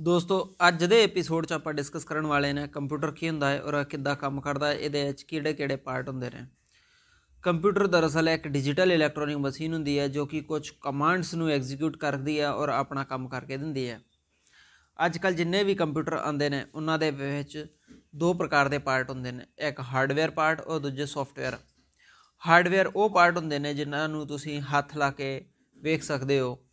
ਦੋਸਤੋ, ਅੱਜ ਦੇ ਐਪੀਸੋਡ 'ਚ ਆਪਾਂ ਡਿਸਕਸ ਕਰਨ ਵਾਲੇ ਨੇ ਕੰਪਿਊਟਰ ਕੀ ਹੁੰਦਾ ਹੈ ਔਰ ਕਿੱਦਾਂ ਕੰਮ ਕਰਦਾ ਹੈ, ਇਹਦੇ ਵਿੱਚ ਕਿਹੜੇ-ਕਿਹੜੇ ਪਾਰਟ ਹੁੰਦੇ ਨੇ। ਕੰਪਿਊਟਰ ਦਰਅਸਲ ਇੱਕ ਡਿਜੀਟਲ ਇਲੈਕਟ੍ਰੋਨਿਕ ਮਸ਼ੀਨ ਹੁੰਦੀ ਹੈ ਜੋ ਕਿ ਕੁਝ ਕਮਾਂਡਸ ਨੂੰ ਐਗਜ਼ੀਕਿਊਟ ਕਰਦੀ ਹੈ ਔਰ ਆਪਣਾ ਕੰਮ ਕਰਕੇ ਦਿੰਦੀ ਹੈ। ਅੱਜ ਕੱਲ ਜਿੰਨੇ ਵੀ ਕੰਪਿਊਟਰ ਆਉਂਦੇ ਨੇ, ਉਹਨਾਂ ਦੇ ਵਿੱਚ ਦੋ ਪ੍ਰਕਾਰ ਦੇ ਪਾਰਟ ਹੁੰਦੇ ਨੇ, ਇੱਕ ਹਾਰਡਵੇਅਰ ਪਾਰਟ ਔਰ ਦੂਜੇ ਸੌਫਟਵੇਅਰ ਹਾਰਡਵੇਅਰ ਉਹ ਪਾਰਟ ਹੁੰਦੇ ਨੇ ਜਿਨ੍ਹਾਂ ਨੂੰ ਤੁਸੀਂ ਹੱਥ ਲਾ ਕੇ ਵੇਖ ਸਕਦੇ ਹੋ।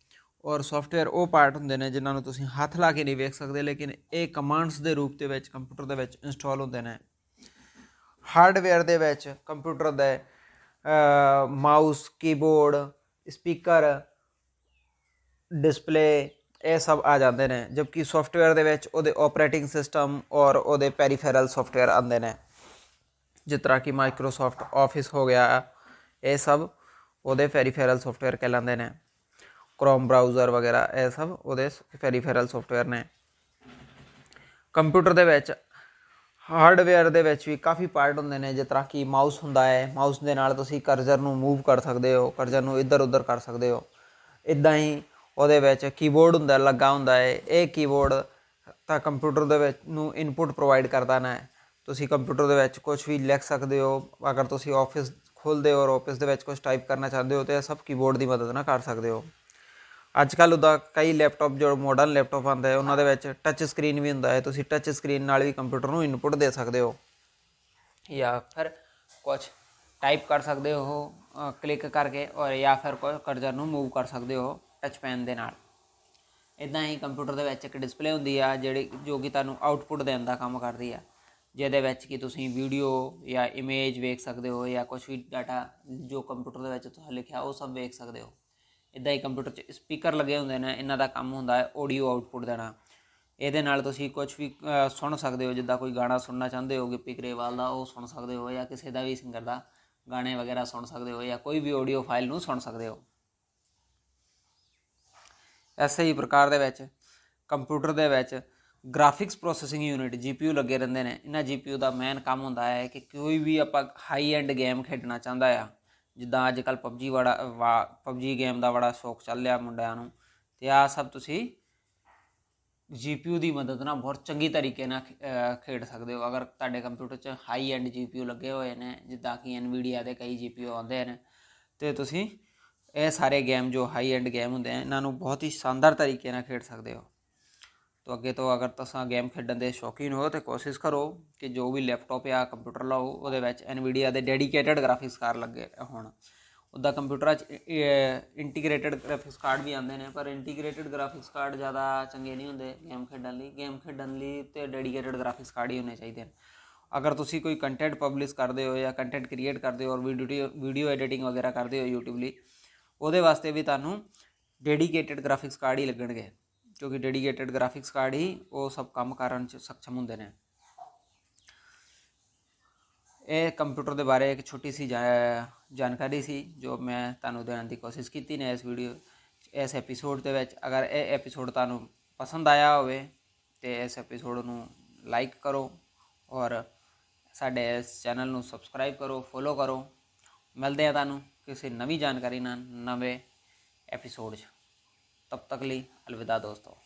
ਔਰ ਸੌਫਟਵੇਅਰ ਉਹ ਪਾਰਟ ਹੁੰਦੇ ਨੇ ਜਿਨ੍ਹਾਂ ਨੂੰ ਤੁਸੀਂ ਹੱਥ ਲਾ ਕੇ ਨਹੀਂ ਵੇਖ ਸਕਦੇ, ਲੇਕਿਨ ਇਹ ਕਮਾਂਡਸ ਦੇ ਰੂਪ ਦੇ ਵਿੱਚ ਕੰਪਿਊਟਰ ਦੇ ਵਿੱਚ ਇੰਸਟਾਲ ਹੁੰਦੇ ਨੇ। ਹਾਰਡਵੇਅਰ ਦੇ ਵਿੱਚ ਕੰਪਿਊਟਰ ਦੇ ਮਾਊਸ ਕੀਬੋਰਡ ਸਪੀਕਰ ਡਿਸਪਲੇ ਇਹ ਸਭ ਆ ਜਾਂਦੇ ਨੇ, ਜਦਕਿ ਸੌਫਟਵੇਅਰ ਦੇ ਵਿੱਚ ਉਹਦੇ ਆਪਰੇਟਿੰਗ ਸਿਸਟਮ ਔਰ ਉਹਦੇ ਪੈਰੀਫੈਰਲ ਸੌਫਟਵੇਅਰ ਆਉਂਦੇ ਨੇ। ਜਿਸ ਤਰ੍ਹਾਂ ਕਿ ਮਾਈਕਰੋਸਾਫਟ ਆਫਿਸ ਹੋ ਗਿਆ, ਇਹ ਸਭ ਉਹਦੇ ਪੈਰੀਫੈਰਲ ਸੌਫਟਵੇਅਰ ਕਹਿਲਾਉਂਦੇ ਨੇ। ਕ੍ਰੋਮ ਬ੍ਰਾਊਜ਼ਰ ਵਗੈਰਾ, ਇਹ ਸਭ ਉਹਦੇ ਪੈਰੀਫੈਰਲ ਸੌਫਟਵੇਅਰ ਨੇ। ਕੰਪਿਊਟਰ ਦੇ ਵਿੱਚ ਹਾਰਡਵੇਅਰ ਦੇ ਵਿੱਚ ਵੀ ਕਾਫੀ ਪਾਰਟ ਹੁੰਦੇ ਨੇ, ਜਿਸ ਤਰ੍ਹਾਂ ਕਿ ਮਾਊਸ ਹੁੰਦਾ ਹੈ ਮਾਊਸ ਦੇ ਨਾਲ ਤੁਸੀਂ ਕਰਜ਼ਰ ਨੂੰ ਮੂਵ ਕਰ ਸਕਦੇ ਹੋ, ਕਰਜ਼ਰ ਨੂੰ ਇੱਧਰ ਉੱਧਰ ਕਰ ਸਕਦੇ ਹੋ। ਇਦਾਂ ਹੀ ਉਹਦੇ ਵਿੱਚ ਕੀਬੋਰਡ ਹੁੰਦਾ, ਲੱਗਾ ਹੁੰਦਾ ਹੈ। ਇਹ ਕੀਬੋਰਡ ਤਾਂ ਕੰਪਿਊਟਰ ਦੇ ਵਿੱਚ ਨੂੰ ਇਨਪੁਟ ਪ੍ਰੋਵਾਈਡ ਕਰਦਾ ਨਾ ਤੁਸੀਂ ਕੰਪਿਊਟਰ ਦੇ ਵਿੱਚ ਕੁਝ ਵੀ ਲਿਖ ਸਕਦੇ ਹੋ, ਅਗਰ ਤੁਸੀਂ ਆਫਿਸ ਖੋਲਦੇ ਹੋ ਔਰ ਆਫਿਸ ਦੇ ਵਿੱਚ ਕੁਝ ਟਾਈਪ ਕਰਨਾ ਚਾਹੁੰਦੇ ਹੋ, ਤੇ ਇਹ ਸਭ ਕੀਬੋਰਡ ਦੀ ਮਦਦ ਨਾਲ ਕਰ ਸਕਦੇ ਹੋ। ਅੱਜ ਕੱਲ ਉਹਦਾ ਕਈ ਲੈਪਟਾਪ, ਜੋ ਮਾਡਰਨ ਲੈਪਟਾਪ ਆਉਂਦੇ ਹੈ, ਉਹਨਾਂ ਦੇ ਵਿੱਚ ਟੱਚ ਸਕਰੀਨ ਵੀ ਹੁੰਦਾ ਹੈ। ਤੁਸੀਂ ਟੱਚ ਸਕਰੀਨ ਨਾਲ ਵੀ ਕੰਪਿਊਟਰ ਨੂੰ ਇਨਪੁਟ ਦੇ ਸਕਦੇ ਹੋ। ਜਾਂ ਫਿਰ ਕੁਝ ਟਾਈਪ ਕਰ ਸਕਦੇ ਹੋ ਕਲਿੱਕ ਕਰਕੇ ਔਰ ਜਾਂ ਫਿਰ ਕੋਈ ਕਰਜ਼ਰ ਨੂੰ ਮੂਵ ਕਰ ਸਕਦੇ ਹੋ ਟੱਚ ਪੈਨ ਦੇ ਨਾਲ। ਇਦਾਂ ਹੀ ਕੰਪਿਊਟਰ ਦੇ ਵਿੱਚ ਇੱਕ ਡਿਸਪਲੇ ਹੁੰਦੀ ਆ, ਜਿਹੜੀ ਜੋ ਕਿ ਤੁਹਾਨੂੰ ਆਉਟਪੁੱਟ ਦੇਣ ਦਾ ਕੰਮ ਕਰਦੀ ਆ। ਜਿਹਦੇ ਵਿੱਚ ਕਿ ਤੁਸੀਂ ਵੀਡੀਓ ਜਾਂ ਇਮੇਜ ਵੇਖ ਸਕਦੇ ਹੋ ਜਾਂ ਕੁਝ ਵੀ ਡਾਟਾ ਜੋ ਕੰਪਿਊਟਰ ਦੇ ਵਿੱਚ ਤੁਸੀਂ ਲਿਖਿਆ, ਉਹ ਸਭ ਵੇਖ ਸਕਦੇ ਹੋ। ਇਦਾਂ ਹੀ ਕੰਪਿਊਟਰ 'ਚ ਸਪੀਕਰ ਲੱਗੇ ਹੁੰਦੇ ਨੇ, ਇਹਨਾਂ ਦਾ ਕੰਮ ਹੁੰਦਾ ਹੈ ਆਡੀਓ ਆਉਟਪੁੱਟ ਦੇਣਾ। ਇਹਦੇ ਨਾਲ ਤੁਸੀਂ ਕੁਝ ਵੀ ਸੁਣ ਸਕਦੇ ਹੋ, ਜਿੱਦਾਂ ਕੋਈ ਗਾਣਾ ਸੁਣਨਾ ਚਾਹੁੰਦੇ ਹੋ ਗਿੱਪੀ ਗਰੇਵਾਲ ਦਾ, ਉਹ ਸੁਣ ਸਕਦੇ ਹੋ ਜਾਂ ਕਿਸੇ ਦਾ ਵੀ ਸਿੰਗਰ ਦਾ ਗਾਣੇ ਵਗੈਰਾ ਸੁਣ ਸਕਦੇ ਹੋ ਜਾਂ ਕੋਈ ਵੀ ਆਡੀਓ ਫਾਈਲ ਨੂੰ ਸੁਣ ਸਕਦੇ ਹੋ। ਐਸੇ ਹੀ ਪ੍ਰਕਾਰ ਦੇ ਵਿੱਚ ਕੰਪਿਊਟਰ ਦੇ ਵਿੱਚ ਗ੍ਰਾਫਿਕਸ ਪ੍ਰੋਸੈਸਿੰਗ ਯੂਨਿਟ ਜੀਪੀਯੂ ਲੱਗੇ ਰਹਿੰਦੇ ਨੇ। ਇਹਨਾਂ ਜੀਪੀਯੂ ਦਾ ਮੇਨ ਕੰਮ ਹੁੰਦਾ ਹੈ ਕਿ ਕੋਈ ਵੀ ਆਪਾਂ ਹਾਈ ਐਂਡ ਗੇਮ ਖੇਡਣਾ ਚਾਹੁੰਦਾ ਆ ਜਿੱਦਾਂ ਅੱਜ ਕੱਲ ਪਬਜੀ ਬੜਾ ਪਬਜੀ ਗੇਮ ਦਾ ਬੜਾ ਸ਼ੌਕ ਚੱਲ ਰਿਹਾ ਮੁੰਡਿਆਂ ਨੂੰ। ਤੇ ਆ ਸਭ ਤੁਸੀਂ ਜੀਪੀਯੂ ਦੀ ਮਦਦ ਨਾਲ ਬਹੁਤ ਚੰਗੀ ਤਰੀਕੇ ਨਾਲ ਖੇਡ ਸਕਦੇ ਹੋ। ਅਗਰ ਤੁਹਾਡੇ ਕੰਪਿਊਟਰ 'ਚ ਹਾਈ ਐਂਡ ਜੀਪੀਯੂ ਲੱਗੇ ਹੋਏ ਨੇ, ਜਿੱਦਾਂ ਕਿ ਐਨਵੀਡੀਆ ਦੇ ਕਈ ਜੀਪੀਯੂ ਆਉਂਦੇ ਨੇ, ਤੇ ਤੁਸੀਂ ਇਹ ਸਾਰੇ ਗੇਮ ਜੋ ਹਾਈ ਐਂਡ ਗੇਮ ਹੁੰਦੇ ਆ, ਇਹਨਾਂ ਨੂੰ ਬਹੁਤ ਹੀ ਸ਼ਾਨਦਾਰ ਤਰੀਕੇ ਨਾਲ ਖੇਡ ਸਕਦੇ ਹੋ। ਤੋ ਅੱਗੇ ਤੋਂ ਅਗਰ ਤੁਸੀਂ ਗੇਮ ਖੇਡਣ ਦੇ ਸ਼ੌਕੀਨ ਹੋ ਤੇ ਕੋਸ਼ਿਸ਼ ਕਰੋ ਕਿ ਜੋ ਵੀ ਲੈਪਟਾਪ ਜਾਂ ਕੰਪਿਊਟਰ ਲਾਓ ਉਹਦੇ ਵਿੱਚ ਐਨਵੀਡੀਆ ਦੇ ਡੈਡੀਕੇਟਿਡ ਗ੍ਰਾਫਿਕਸ ਕਾਰਡ ਲੱਗੇ ਹੋਣ ਉਹਦਾ ਕੰਪਿਊਟਰਾਂ 'ਚ ਇੰਟੀਗ੍ਰੇਟਿਡ ਗ੍ਰਾਫਿਕਸ ਕਾਰਡ ਵੀ ਆਉਂਦੇ ਨੇ ਪਰ ਇੰਟੀਗ੍ਰੇਟਿਡ ਗ੍ਰਾਫਿਕਸ ਕਾਰਡ ਜ਼ਿਆਦਾ ਚੰਗੇ ਨਹੀਂ ਹੁੰਦੇ ਗੇਮ ਖੇਡਣ ਲਈ ਗੇਮ ਖੇਡਣ ਲਈ ਤੇ ਡੈਡੀਕੇਟਿਡ ਗ੍ਰਾਫਿਕਸ ਕਾਰਡ ਹੀ ਹੋਣੇ ਚਾਹੀਦੇ ਨੇ ਅਗਰ ਤੁਸੀਂ ਕੋਈ ਕੰਟੈਂਟ ਪਬਲਿਸ਼ ਕਰਦੇ ਹੋ ਜਾਂ ਕੰਟੈਂਟ ਕ੍ਰੀਏਟ ਕਰਦੇ ਹੋ ਔਰ ਵੀਡੀਓ ਵੀਡੀਓ ਐਡੀਟਿੰਗ ਵਗੈਰਾ ਕਰਦੇ ਹੋ YouTube ਲਈ ਉਹਦੇ ਵਾਸਤੇ ਵੀ ਤੁਹਾਨੂੰ ਡੈਡੀਕੇਟਿਡ ਗ੍ਰਾਫਿਕਸ ਕਾਰਡ ਹੀ ਲੱਗਣਗੇ ਕਿਉਂਕਿ ਡੈਡੀਕੇਟਿਡ ਗ੍ਰਾਫਿਕਸ ਕਾਰਡ ਹੀ, ਉਹ ਸਭ ਕੰਮ ਕਰਨ 'ਚ ਸક્ષਮ ਹੁੰਦੇ ਨੇ। ਇਹ ਕੰਪਿਊਟਰ ਦੇ ਬਾਰੇ ਇੱਕ ਛੋਟੀ ਸੀ ਜਾਣਕਾਰੀ ਸੀ, ਜੋ ਮੈਂ ਤੁਹਾਨੂੰ ਦੇਣ ਦੀ ਕੋਸ਼ਿਸ਼ ਕੀਤੀ ਨੇ ਇਸ ਵੀਡੀਓ ਇਸ ਐਪੀਸੋਡ ਦੇ ਵਿੱਚ। ਅਗਰ ਇਹ ਐਪੀਸੋਡ ਤੁਹਾਨੂੰ ਪਸੰਦ ਆਇਆ ਹੋਵੇ, ਤੇ ਇਸ ਐਪੀਸੋਡ ਨੂੰ ਲਾਈਕ ਕਰੋ ਔਰ ਸਾਡੇ ਇਸ ਚੈਨਲ ਨੂੰ ਸਬਸਕ੍ਰਾਈਬ ਕਰੋ ਫੋਲੋ ਕਰੋ। ਮਿਲਦੇ ਆ ਤੁਹਾਨੂੰ ਕਿਸੇ ਨਵੀਂ ਜਾਣਕਾਰੀ ਨਾਲ ਨਵੇਂ ਐਪੀਸੋਡ 'ਚ। ਤਬ ਤੱਕ ਲਈ ਅਲਵਿਦਾ ਦੋਸਤੋ।